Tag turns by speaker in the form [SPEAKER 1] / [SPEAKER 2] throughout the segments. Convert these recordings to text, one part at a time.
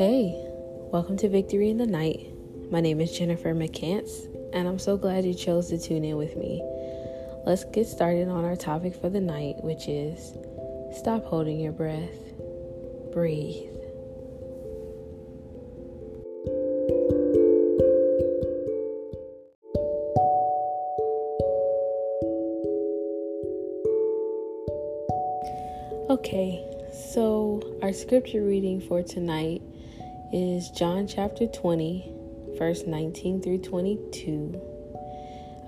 [SPEAKER 1] Hey, welcome to Victory in the Night. My name is Jennifer McCants, and I'm so glad you chose to tune in with me. Let's get started on our topic for the night, which is stop holding your breath, breathe. Okay, so our scripture reading for tonight is John chapter 20, verse 19 through 22.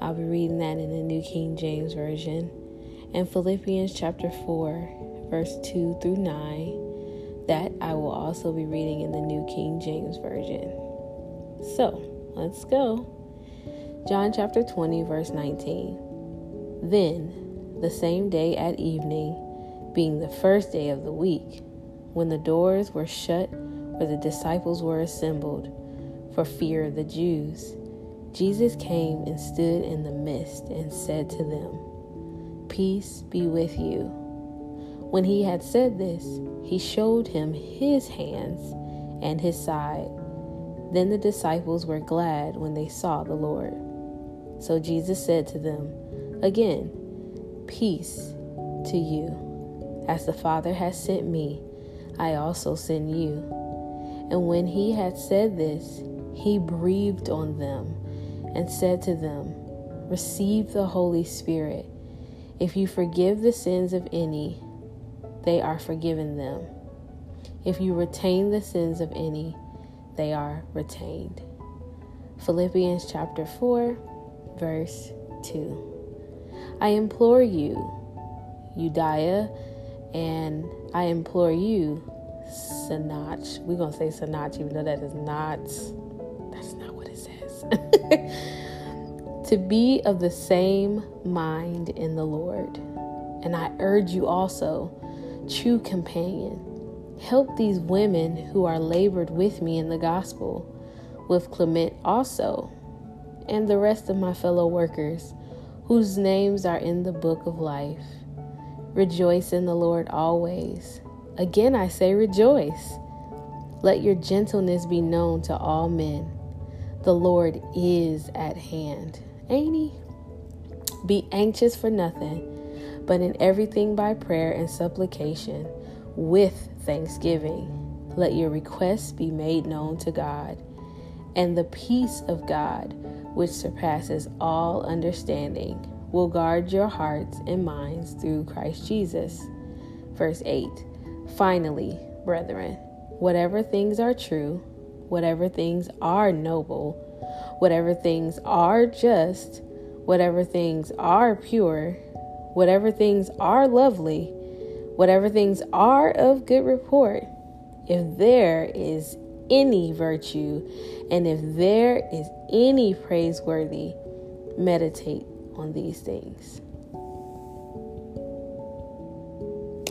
[SPEAKER 1] I'll be reading that in the New King James Version. And Philippians chapter 4, verse 2 through 9. That I will also be reading in the New King James Version. So, let's go. John chapter 20, verse 19. Then, the same day at evening, being the first day of the week, when the doors were shut where the disciples were assembled for fear of the Jews, Jesus came and stood in the midst and said to them, Peace be with you. When he had said this, he showed him his hands and his side. Then the disciples were glad when they saw the Lord. So Jesus said to them, Again, peace to you. As the Father has sent me, I also send you. And when he had said this, he breathed on them and said to them, Receive the Holy Spirit. If you forgive the sins of any, they are forgiven them. If you retain the sins of any, they are retained. Philippians chapter 4, verse 2. I implore you, Euodia and I implore you, Sanach, we're to say Sanach, even though that is not, that's not what it says, to be of the same mind in the Lord. And I urge you also, true companion, help these women who are labored with me in the gospel, with Clement also, and the rest of my fellow workers, whose names are in the book of life. Rejoice in the Lord always. Again, I say rejoice. Let your gentleness be known to all men. The Lord is at hand. Ain't he? Be anxious for nothing, but in everything by prayer and supplication, with thanksgiving. Let your requests be made known to God. And the peace of God, which surpasses all understanding, will guard your hearts and minds through Christ Jesus. Verse 8 Finally, brethren, whatever things are true, whatever things are noble, whatever things are just, whatever things are pure, whatever things are lovely, whatever things are of good report, if there is any virtue and if there is any praiseworthy, meditate on these things.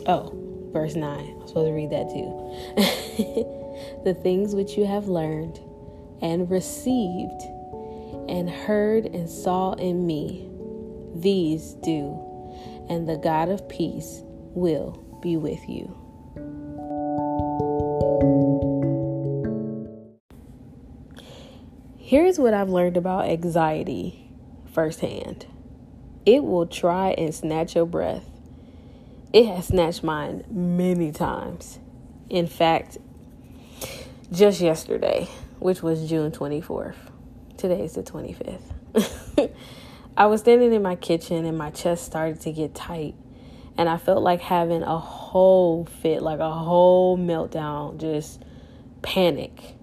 [SPEAKER 1] Oh, verse 9. I'm supposed to read that too. the things which you have learned and received and heard and saw in me, these do, and the God of peace will be with you. Here's what I've learned about anxiety firsthand it will try and snatch your breath. It has snatched mine many times. In fact, just yesterday, which was June 24th, today is the 25th. I was standing in my kitchen and my chest started to get tight, and I felt like having a whole fit, like a whole meltdown, just panic.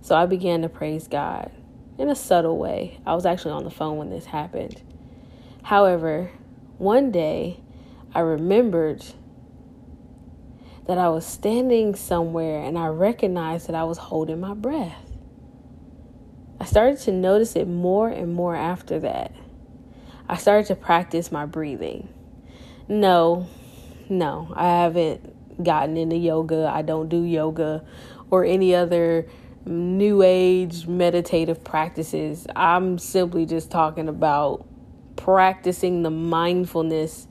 [SPEAKER 1] So I began to praise God in a subtle way. I was actually on the phone when this happened. However, one day I remembered that I was standing somewhere and I recognized that I was holding my breath. I started to notice it more and more after that. I started to practice my breathing. No, no, I haven't gotten into yoga. I don't do yoga or any other new age meditative practices. I'm simply just talking about practicing the mindfulness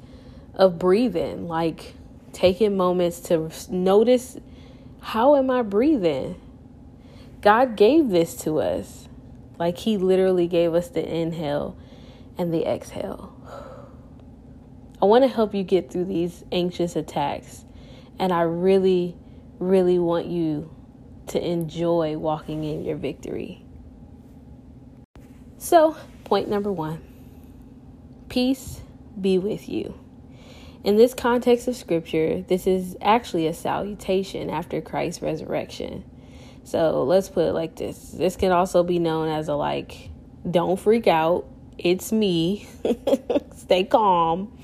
[SPEAKER 1] of breathing, like taking moments to notice how am I breathing? God gave this to us. Like He literally gave us the inhale and the exhale. I want to help you get through these anxious attacks. And I really, really want you to enjoy walking in your victory. So, point number one peace be with you. In this context of scripture, this is actually a salutation after Christ's resurrection. So let's put it like this. This can also be known as a like, don't freak out, it's me, stay calm.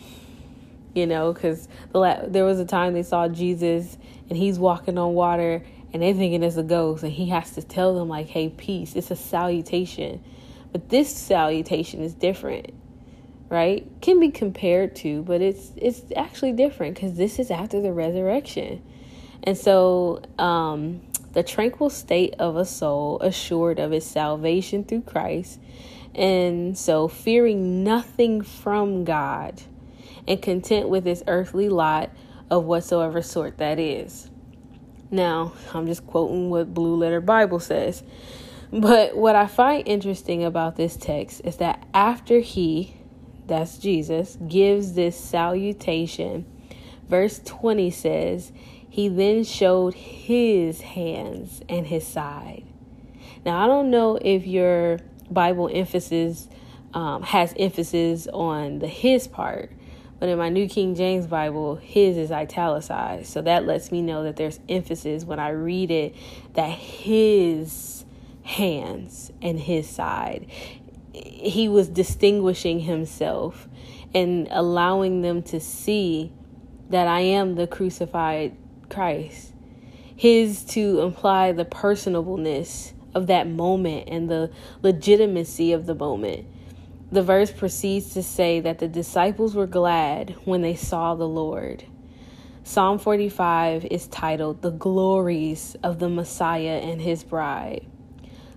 [SPEAKER 1] You know, because the la- there was a time they saw Jesus and he's walking on water and they're thinking it's a ghost and he has to tell them like hey peace. It's a salutation. But this salutation is different right? Can be compared to but it's it's actually different because this is after the resurrection. And so um the tranquil state of a soul assured of its salvation through christ. And so fearing nothing from god and content with its earthly lot of whatsoever sort that is. Now, I'm just quoting what Blue Letter Bible says. But what I find interesting about this text is that after he, that's Jesus, gives this salutation, verse 20 says, He then showed his hands and his side. Now, I don't know if your Bible emphasis um, has emphasis on the his part, but in my New King James Bible, his is italicized. So that lets me know that there's emphasis when I read it that his hands and his side. He was distinguishing himself and allowing them to see that I am the crucified Christ. His to imply the personableness of that moment and the legitimacy of the moment the verse proceeds to say that the disciples were glad when they saw the Lord. Psalm 45 is titled The Glories of the Messiah and His Bride.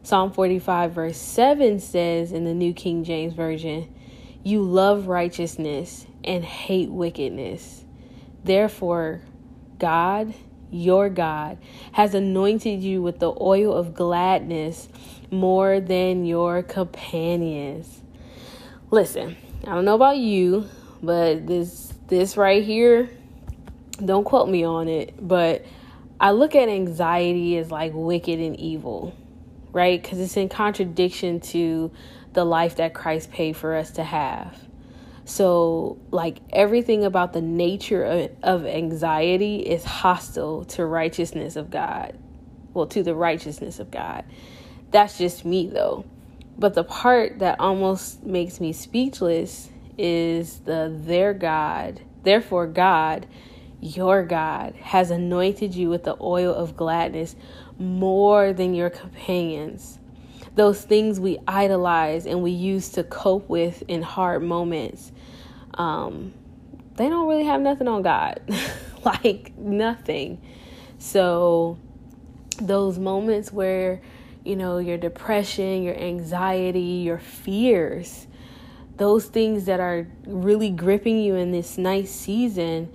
[SPEAKER 1] Psalm 45, verse 7 says in the New King James Version, You love righteousness and hate wickedness. Therefore, God, your God, has anointed you with the oil of gladness more than your companions. Listen, I don't know about you, but this this right here, don't quote me on it, but I look at anxiety as like wicked and evil, right? Cuz it's in contradiction to the life that Christ paid for us to have. So, like everything about the nature of, of anxiety is hostile to righteousness of God. Well, to the righteousness of God. That's just me though. But the part that almost makes me speechless is the their God, therefore God, your God, has anointed you with the oil of gladness more than your companions. Those things we idolize and we use to cope with in hard moments, um, they don't really have nothing on God. like nothing. So, those moments where you know, your depression, your anxiety, your fears, those things that are really gripping you in this nice season,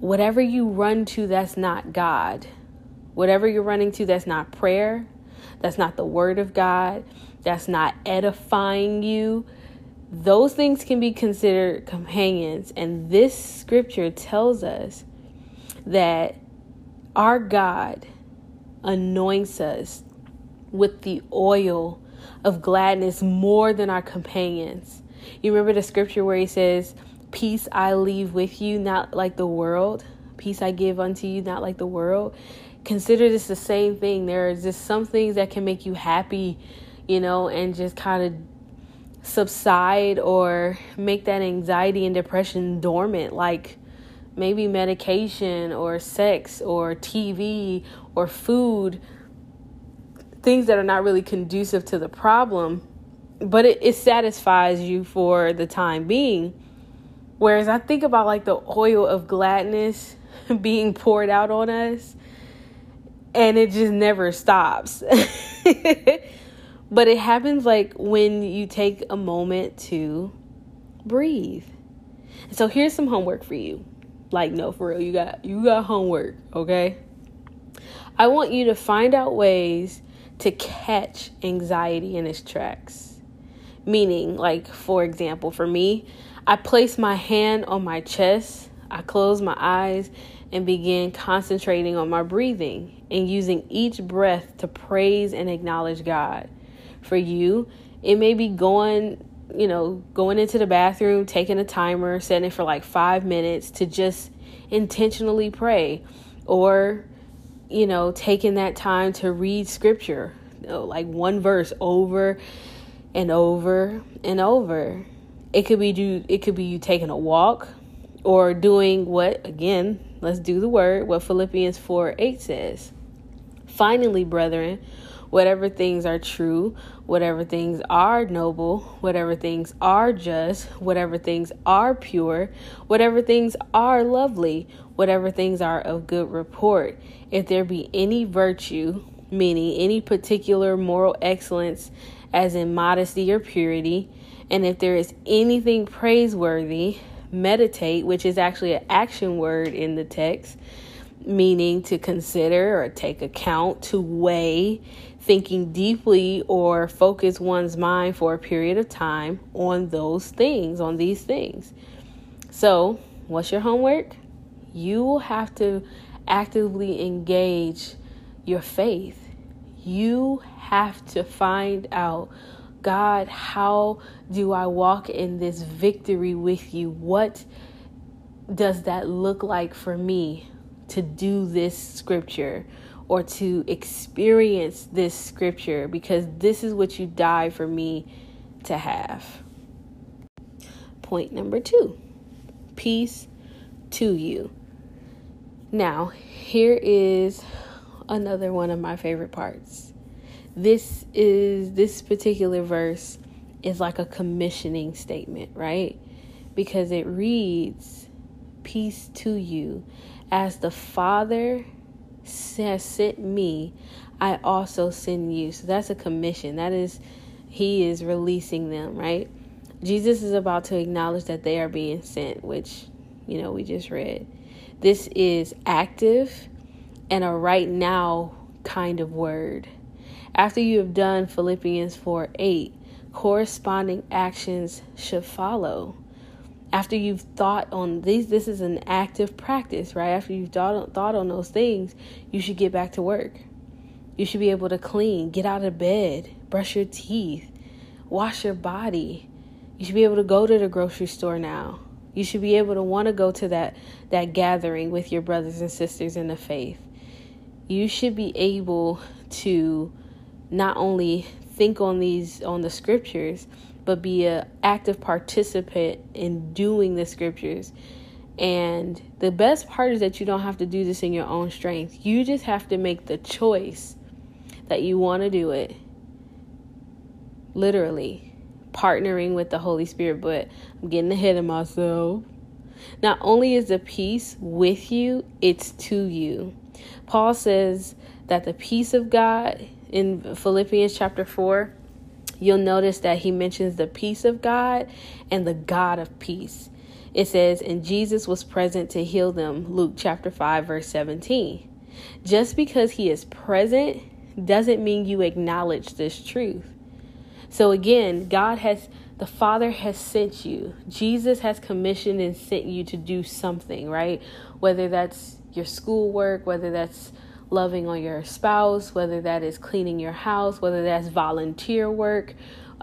[SPEAKER 1] whatever you run to that's not God, whatever you're running to that's not prayer, that's not the word of God, that's not edifying you, those things can be considered companions. And this scripture tells us that our God anoints us with the oil of gladness more than our companions. You remember the scripture where he says, Peace I leave with you, not like the world. Peace I give unto you, not like the world. Consider this the same thing. There are just some things that can make you happy, you know, and just kind of subside or make that anxiety and depression dormant, like maybe medication or sex or TV or food things that are not really conducive to the problem, but it, it satisfies you for the time being. Whereas I think about like the oil of gladness being poured out on us, and it just never stops. but it happens like when you take a moment to breathe. So here's some homework for you. Like no, for real, you got you got homework, okay? I want you to find out ways to catch anxiety in its tracks. Meaning, like, for example, for me, I place my hand on my chest, I close my eyes, and begin concentrating on my breathing and using each breath to praise and acknowledge God. For you, it may be going, you know, going into the bathroom, taking a timer, setting it for like five minutes to just intentionally pray, or, you know, taking that time to read scripture, you know, like one verse over and over and over. It could be do it could be you taking a walk or doing what again, let's do the word, what Philippians 4 8 says. Finally, brethren, whatever things are true, whatever things are noble, whatever things are just, whatever things are pure, whatever things are lovely, whatever things are of good report, if there be any virtue, meaning any particular moral excellence, as in modesty or purity, and if there is anything praiseworthy, meditate, which is actually an action word in the text, meaning to consider or take account, to weigh, thinking deeply or focus one's mind for a period of time on those things, on these things. So, what's your homework? You will have to actively engage your faith. You have to find out God, how do I walk in this victory with you? What does that look like for me to do this scripture? or to experience this scripture because this is what you died for me to have. Point number two peace to you. Now, here is another one of my favorite parts. This is this particular verse is like a commissioning statement, right? Because it reads, Peace to you, as the Father has sent me, I also send you. So that's a commission. That is, He is releasing them, right? Jesus is about to acknowledge that they are being sent, which, you know, we just read. This is active and a right now kind of word. After you have done Philippians 4 8, corresponding actions should follow. After you've thought on these this is an active practice right? After you've thought, thought on those things you should get back to work. You should be able to clean get out of bed brush your teeth wash your body. You should be able to go to the grocery store now. You should be able to want to go to that that gathering with your brothers and sisters in the faith. You should be able to not only think on these on the scriptures but be an active participant in doing the scriptures. And the best part is that you don't have to do this in your own strength. You just have to make the choice that you want to do it. Literally, partnering with the Holy Spirit, but I'm getting ahead of myself. Not only is the peace with you, it's to you. Paul says that the peace of God in Philippians chapter 4 you'll notice that he mentions the peace of God and the God of peace. It says, and Jesus was present to heal them, Luke chapter 5, verse 17. Just because he is present doesn't mean you acknowledge this truth. So again, God has, the Father has sent you. Jesus has commissioned and sent you to do something, right? Whether that's your schoolwork, whether that's loving on your spouse, whether that is cleaning your house, whether that's volunteer work,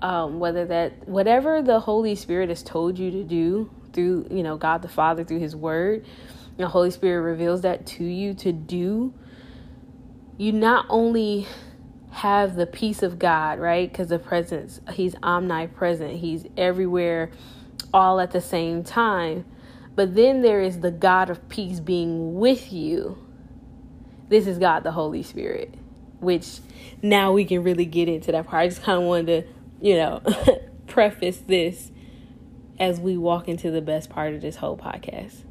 [SPEAKER 1] um, whether that whatever the Holy Spirit has told you to do through you know God the Father through His Word, the Holy Spirit reveals that to you to do. You not only have the peace of God, right? Because the presence, He's omnipresent, He's everywhere, all at the same time. But then there is the God of peace being with you this is God the Holy Spirit, which now we can really get into that part. I just kind of wanted to, you know, preface this as we walk into the best part of this whole podcast.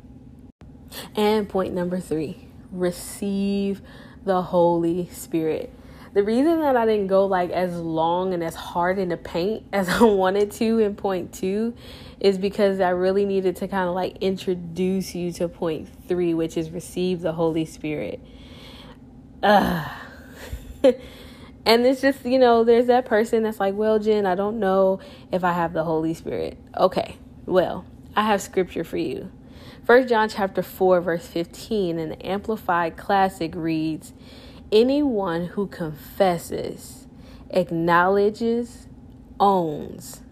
[SPEAKER 1] And point number three receive the Holy Spirit. The reason that I didn't go like as long and as hard in the paint as I wanted to in point two is because I really needed to kind of like introduce you to point three, which is receive the Holy Spirit uh. and it's just, you know, there's that person that's like, well, Jen, I don't know if I have the Holy Spirit. Okay, well, I have scripture for you. First John chapter 4, verse 15 in the Amplified Classic reads, Anyone who confesses, acknowledges, owns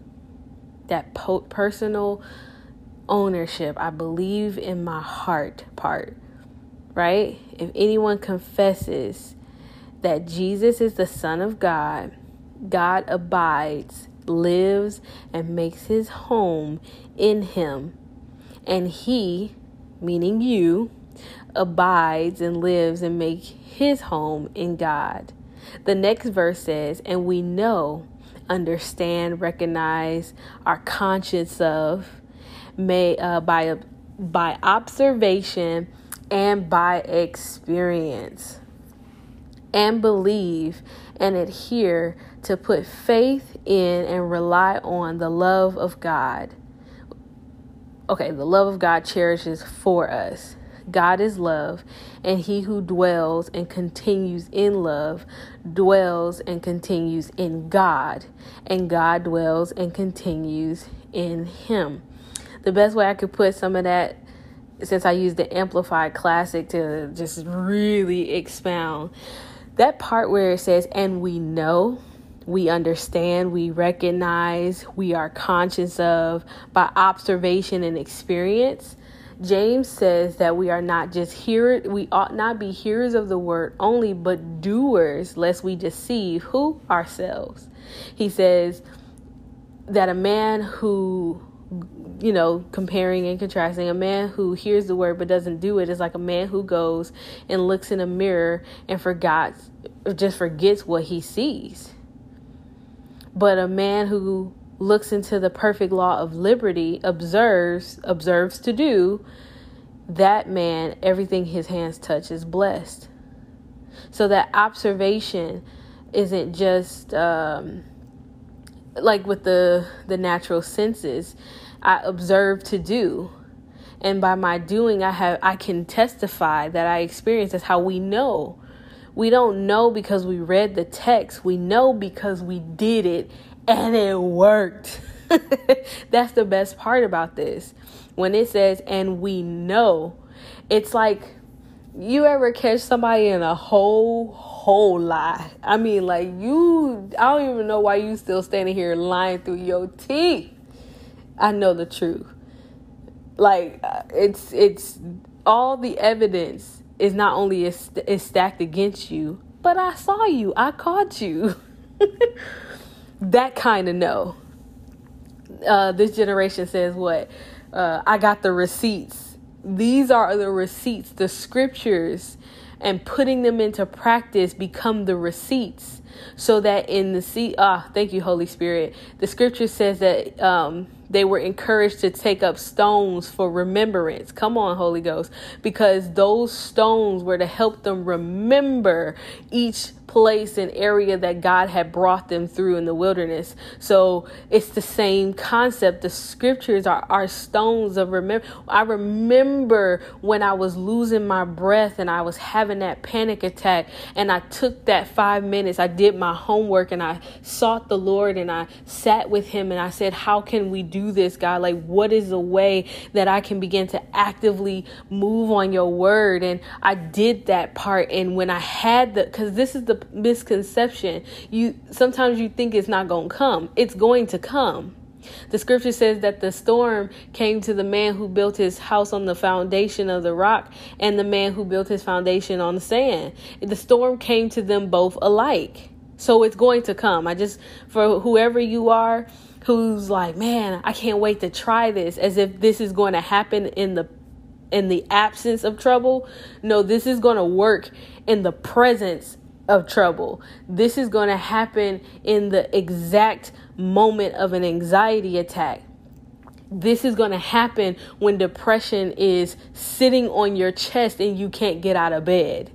[SPEAKER 1] that po- personal ownership, I believe in my heart part, right? If anyone confesses that Jesus is the Son of God, God abides, lives, and makes his home in him, and he, meaning you, abides and lives and make his home in God. The next verse says, and we know, understand, recognize, are conscious of, may uh, by by observation and by experience and believe and adhere to put faith in and rely on the love of God. Okay, the love of God cherishes for us. God is love, and he who dwells and continues in love dwells and continues in God, and God dwells and continues in him. The best way I could put some of that, since I used the Amplified Classic to just really expound, that part where it says, and we know, we understand, we recognize, we are conscious of by observation and experience James says that we are not just hearers, we ought not be hearers of the word only, but doers, lest we deceive who? Ourselves. He says that a man who, you know, comparing and contrasting, a man who hears the word but doesn't do it is like a man who goes and looks in a mirror and forgets, just forgets what he sees. But a man who looks into the perfect law of liberty, observes, observes to do, that man, everything his hands touch is blessed. So that observation isn't just um, like with the the natural senses. I observe to do, and by my doing, I have I can testify that I experience. That's how we know. We don't know because we read the text. We know because we did it and it worked. That's the best part about this. When it says, and we know, it's like you ever catch somebody in a whole, whole lie. I mean, like, you, I don't even know why you still standing here lying through your teeth. I know the truth. Like, uh, it's, it's, all the evidence is not only is, is stacked against you, but I saw you, I caught you. that kind of no. Uh, this generation says what? Uh, I got the receipts. These are the receipts, the scriptures, and putting them into practice become the receipts. So that in the sea, ah, thank you, Holy Spirit. The scripture says that um, they were encouraged to take up stones for remembrance. Come on, Holy Ghost, because those stones were to help them remember each place and area that God had brought them through in the wilderness. So it's the same concept. The scriptures are, are stones of remember. I remember when I was losing my breath and I was having that panic attack, and I took that five minutes. I did my homework and I sought the Lord and I sat with Him and I said, How can we do this, God? Like, what is the way that I can begin to actively move on your word? And I did that part. And when I had the, because this is the misconception. You sometimes you think it's not going to come. It's going to come. The scripture says that the storm came to the man who built his house on the foundation of the rock and the man who built his foundation on the sand. The storm came to them both alike. So it's going to come. I just, for whoever you are who's like, man, I can't wait to try this, as if this is going to happen in the in the absence of trouble. No, this is going to work in the presence of trouble. This is going to happen in the exact moment of an anxiety attack. This is going to happen when depression is sitting on your chest and you can't get out of bed.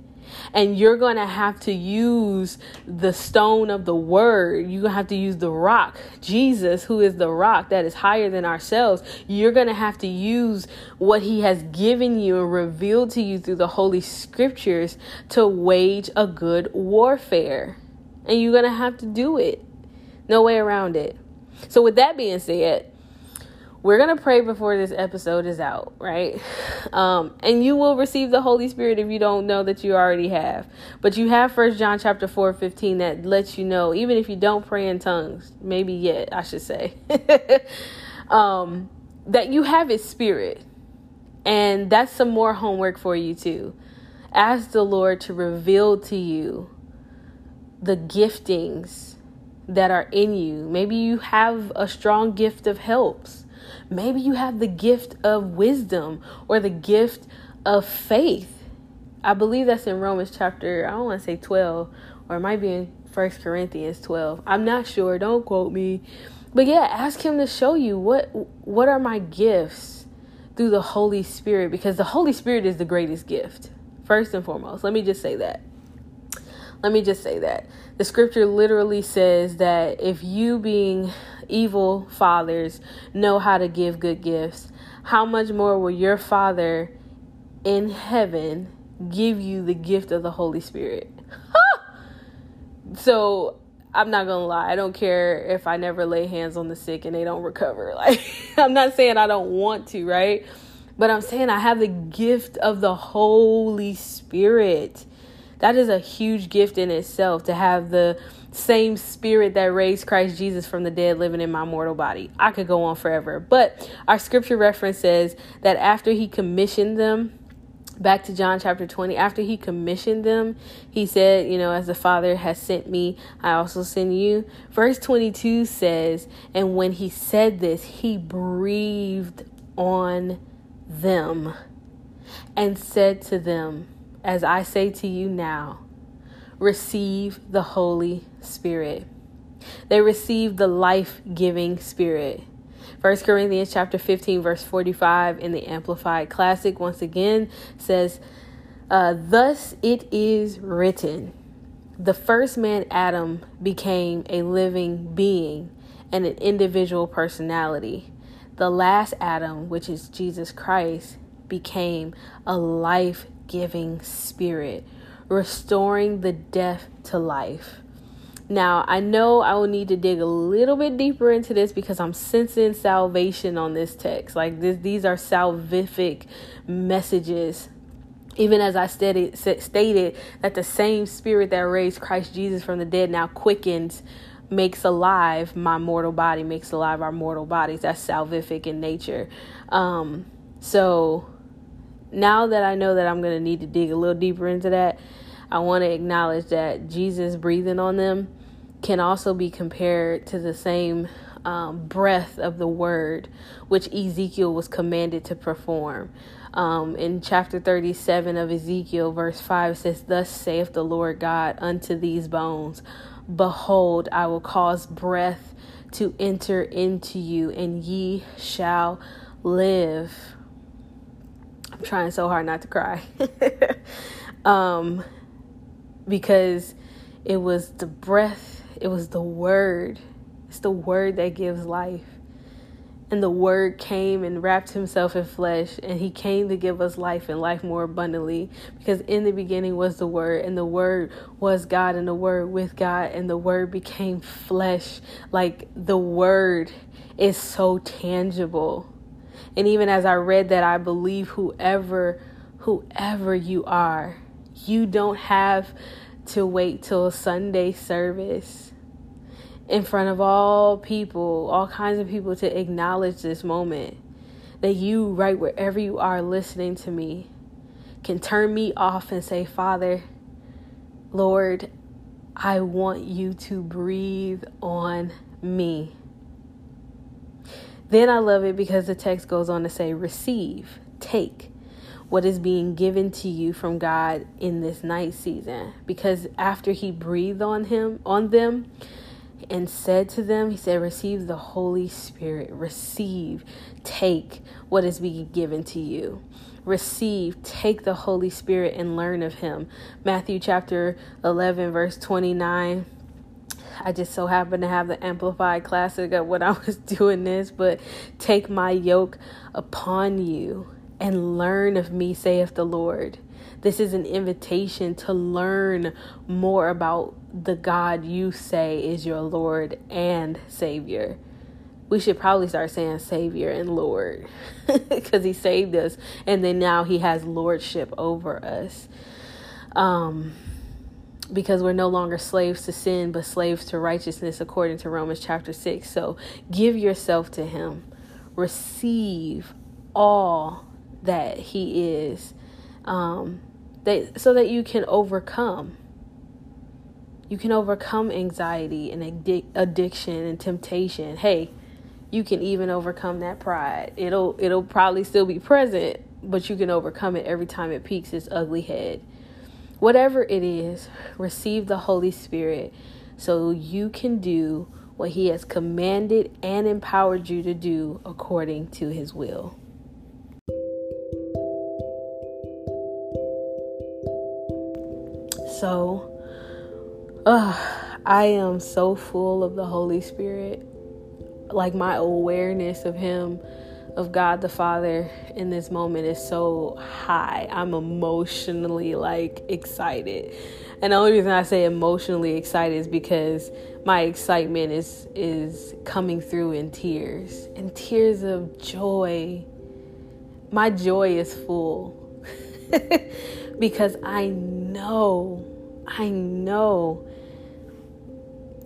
[SPEAKER 1] And you're going to have to use the stone of the word. You're going to have to use the rock, Jesus, who is the rock that is higher than ourselves. You're going to have to use what he has given you and revealed to you through the Holy Scriptures to wage a good warfare. And you're going to have to do it. No way around it. So, with that being said, we're going to pray before this episode is out, right? Um, and you will receive the Holy Spirit if you don't know that you already have. But you have First John chapter 4, 15 that lets you know, even if you don't pray in tongues, maybe yet, I should say, um, that you have His Spirit. And that's some more homework for you too. Ask the Lord to reveal to you the giftings that are in you. Maybe you have a strong gift of helps Maybe you have the gift of wisdom or the gift of faith. I believe that's in Romans chapter, I don't want to say 12, or it might be in First Corinthians 12. I'm not sure. Don't quote me. But yeah, ask him to show you what what are my gifts through the Holy Spirit because the Holy Spirit is the greatest gift. First and foremost. Let me just say that. Let me just say that. The scripture literally says that if you being evil fathers know how to give good gifts, how much more will your Father in heaven give you the gift of the Holy Spirit? so I'm not gonna lie, I don't care if I never lay hands on the sick and they don't recover. Like, I'm not saying I don't want to, right? But I'm saying I have the gift of the Holy Spirit. That is a huge gift in itself to have the same spirit that raised Christ Jesus from the dead living in my mortal body. I could go on forever. But our scripture reference says that after he commissioned them, back to John chapter 20, after he commissioned them, he said, You know, as the Father has sent me, I also send you. Verse 22 says, And when he said this, he breathed on them and said to them, As I say to you now, receive the Holy Spirit. They receive the life-giving spirit. 1 Corinthians chapter 15 verse 45 in the Amplified Classic once again says, uh, "Thus it is written, the first man Adam became a living being and an individual personality. The last Adam, which is Jesus Christ, became a life-giving spirit." restoring the death to life. Now, I know I will need to dig a little bit deeper into this because I'm sensing salvation on this text. Like this, these are salvific messages. Even as I stated, stated that the same spirit that raised Christ Jesus from the dead now quickens, makes alive my mortal body, makes alive our mortal bodies. That's salvific in nature. Um, so now that I know that I'm going to need to dig a little deeper into that, I want to acknowledge that Jesus breathing on them can also be compared to the same um, breath of the word which Ezekiel was commanded to perform. Um, in chapter 37 of Ezekiel, verse 5 says, Thus saith the Lord God unto these bones, Behold, I will cause breath to enter into you, and ye shall live I'm trying so hard not to cry. um, because it was the breath, it was the word. It's the word that gives life. And the word came and wrapped himself in flesh, and he came to give us life and life more abundantly. Because in the beginning was the word, and the word was God, and the word with God, and the word became flesh. Like the word is so tangible and even as I read that, I believe whoever whoever you are, you don't have to wait till Sunday service in front of all people, all kinds of people to acknowledge this moment. That you, right wherever you are listening to me, can turn me off and say, Father, Lord, I want you to breathe on me. Then I love it because the text goes on to say, receive, take what is being given to you from God in this night season. Because after he breathed on him, on them, and said to them, He said, Receive the Holy Spirit, receive, take what is being given to you. receive, take the Holy Spirit and learn of Him. Matthew chapter 11, verse 29. I just so happen to have the Amplified Classic of when I was doing this, but take my yoke upon you and learn of me, saith the Lord. This is an invitation to learn more about the God you say is your Lord and Savior we should probably start saying Savior and Lord because He saved us, and then now He has lordship over us. Um, because we're no longer slaves to sin, but slaves to righteousness, according to Romans chapter 6. So give yourself to Him, receive all that He is, um, that, so that you can overcome. You can overcome anxiety and addic- addiction and temptation. Hey, you can even overcome that pride. It'll it'll probably still be present, but you can overcome it every time it peeks its ugly head. Whatever it is, receive the Holy Spirit so you can do what he has commanded and empowered you to do according to his will. So, uh, I am so full of the Holy Spirit like my awareness of him of God the Father in this moment is so high. I'm emotionally like excited. And the only reason I say emotionally excited is because my excitement is is coming through in tears. In tears of joy. My joy is full. because I know I know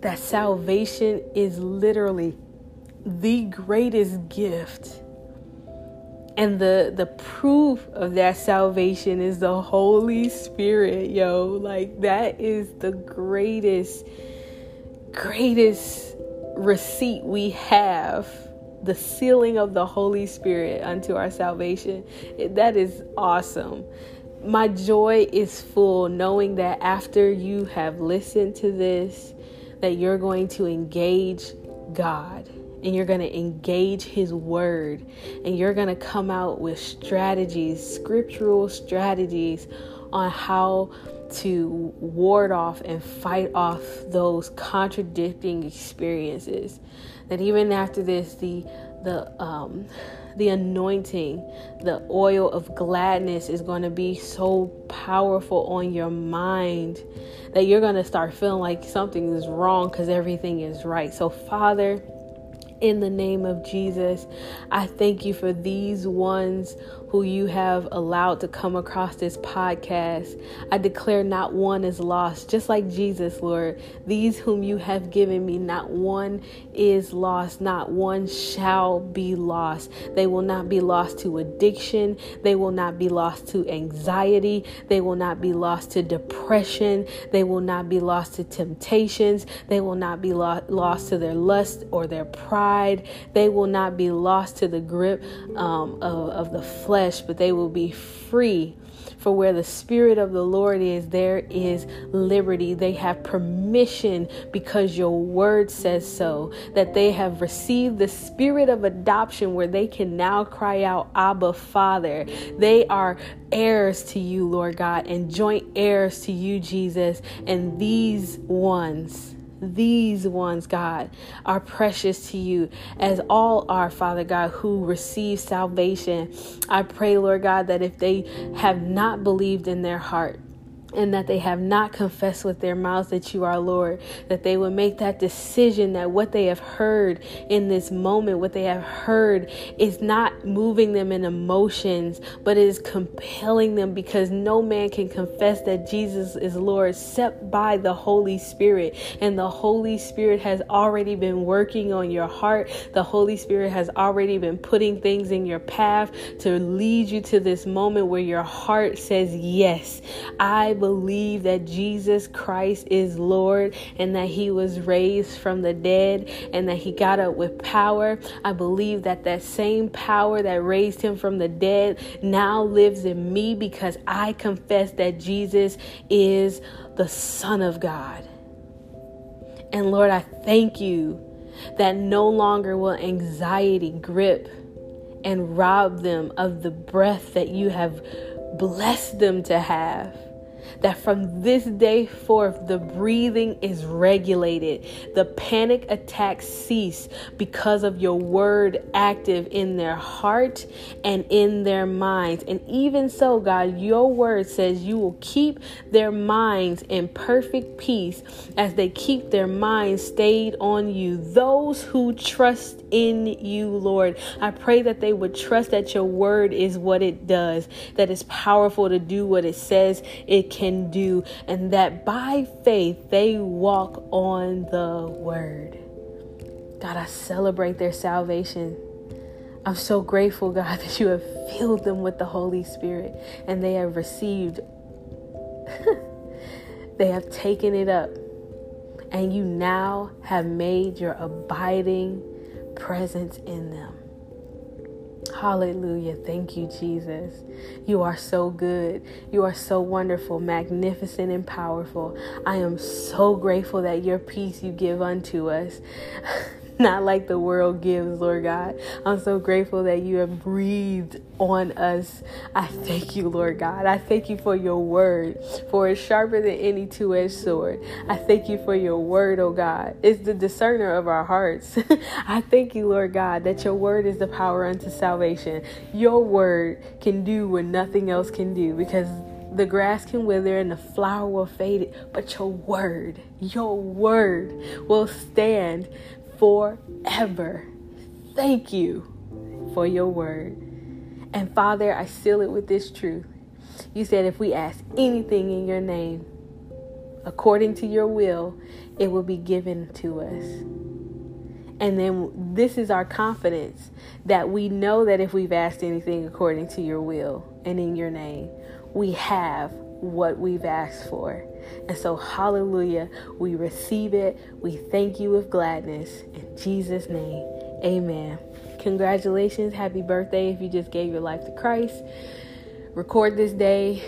[SPEAKER 1] that salvation is literally the greatest gift. And the the proof of that salvation is the Holy Spirit, yo. Like that is the greatest greatest receipt we have the sealing of the Holy Spirit unto our salvation. That is awesome. My joy is full knowing that after you have listened to this, that you're going to engage God and you're going to engage His Word and you're going to come out with strategies, scriptural strategies on how to ward off and fight off those contradicting experiences. That even after this, the the um, the anointing, the oil of gladness is going to be so powerful on your mind that you're going to start feeling like something is wrong because everything is right. So, Father in the name of Jesus. I thank you for these ones who you have allowed to come across this podcast. I declare not one is lost, just like Jesus, Lord. These whom you have given me, not one is lost, not one shall be lost. They will not be lost to addiction, they will not be lost to anxiety, they will not be lost to depression, they will not be lost to temptations, they will not be lo- lost to their lust or their pride, they will not be lost to the grip um, of, of the flesh flesh, but they will be free. For where the Spirit of the Lord is, there is liberty. They have permission because your word says so. That they have received the Spirit of adoption where they can now cry out, Abba, Father. They are heirs to you, Lord God, and joint heirs to you, Jesus. And these ones these ones, God, are precious to you, as all are, Father God, who receive salvation. I pray, Lord God, that if they have not believed in their heart, and that they have not confessed with their mouths that you are Lord, that they would make that decision that what they have heard in this moment, what they have heard, is not moving them in emotions, but is compelling them because no man can confess that Jesus is Lord except by the Holy Spirit. And the Holy Spirit has already been working on your heart, the Holy Spirit has already been putting things in your path to lead you to this moment where your heart says, Yes, I believe that Jesus Christ is Lord and that he was raised from the dead and that he got up with power. I believe that that same power that raised him from the dead now lives in me because I confess that Jesus is the Son of God. And Lord, I thank you that no longer will anxiety grip and rob them of the breath that you have blessed them to have that from this day forth, the breathing is regulated. The panic attacks cease because of your word active in their heart and in their minds. And even so, God, your word says you will keep their minds in perfect peace as they keep their minds stayed on you. Those who trust in you, Lord, I pray that they would trust that your word is what it does, that it's powerful to do what it says it can do, and that by faith they walk on the word. God, I celebrate their salvation. I'm so grateful, God, that you have filled them with the Holy Spirit and they have received, they have taken it up, and you now have made your abiding presence in them. Hallelujah. Thank you, Jesus. You are so good. You are so wonderful, magnificent, and powerful. I am so grateful that your peace you give unto us. not like the world gives, Lord God. I'm so grateful that you have breathed on us. I thank you, Lord God. I thank you for your word, for it's sharper than any two edged sword. I thank you for your word, oh God. It's the discerner of our hearts. I thank you, Lord God, that your word is the power unto salvation. Your word can do what nothing else can do because the grass can wither and the flower will fade, but your word, your word will stand forever. Thank you for your word. And Father, I seal it with this truth. You said if we ask anything in your name, according to your will, it will be given to us. And then this is our confidence that we know that if we've asked anything according to your will and in your name, we have what we've asked for. And so, hallelujah, we receive it. We thank you with gladness. In Jesus' name, amen. Congratulations. Happy birthday if you just gave your life to Christ. Record this day.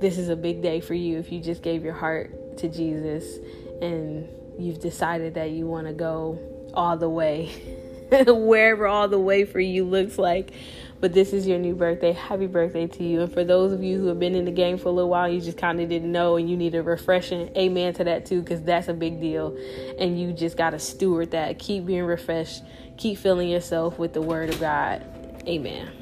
[SPEAKER 1] This is a big day for you if you just gave your heart to Jesus and you've decided that you want to go all the way, wherever all the way for you looks like but this is your new birthday. Happy birthday to you. And for those of you who have been in the game for a little while, you just kind of didn't know and you need a refreshing, amen to that too, because that's a big deal. And you just got to steward that. Keep being refreshed, keep filling yourself with the word of God. Amen.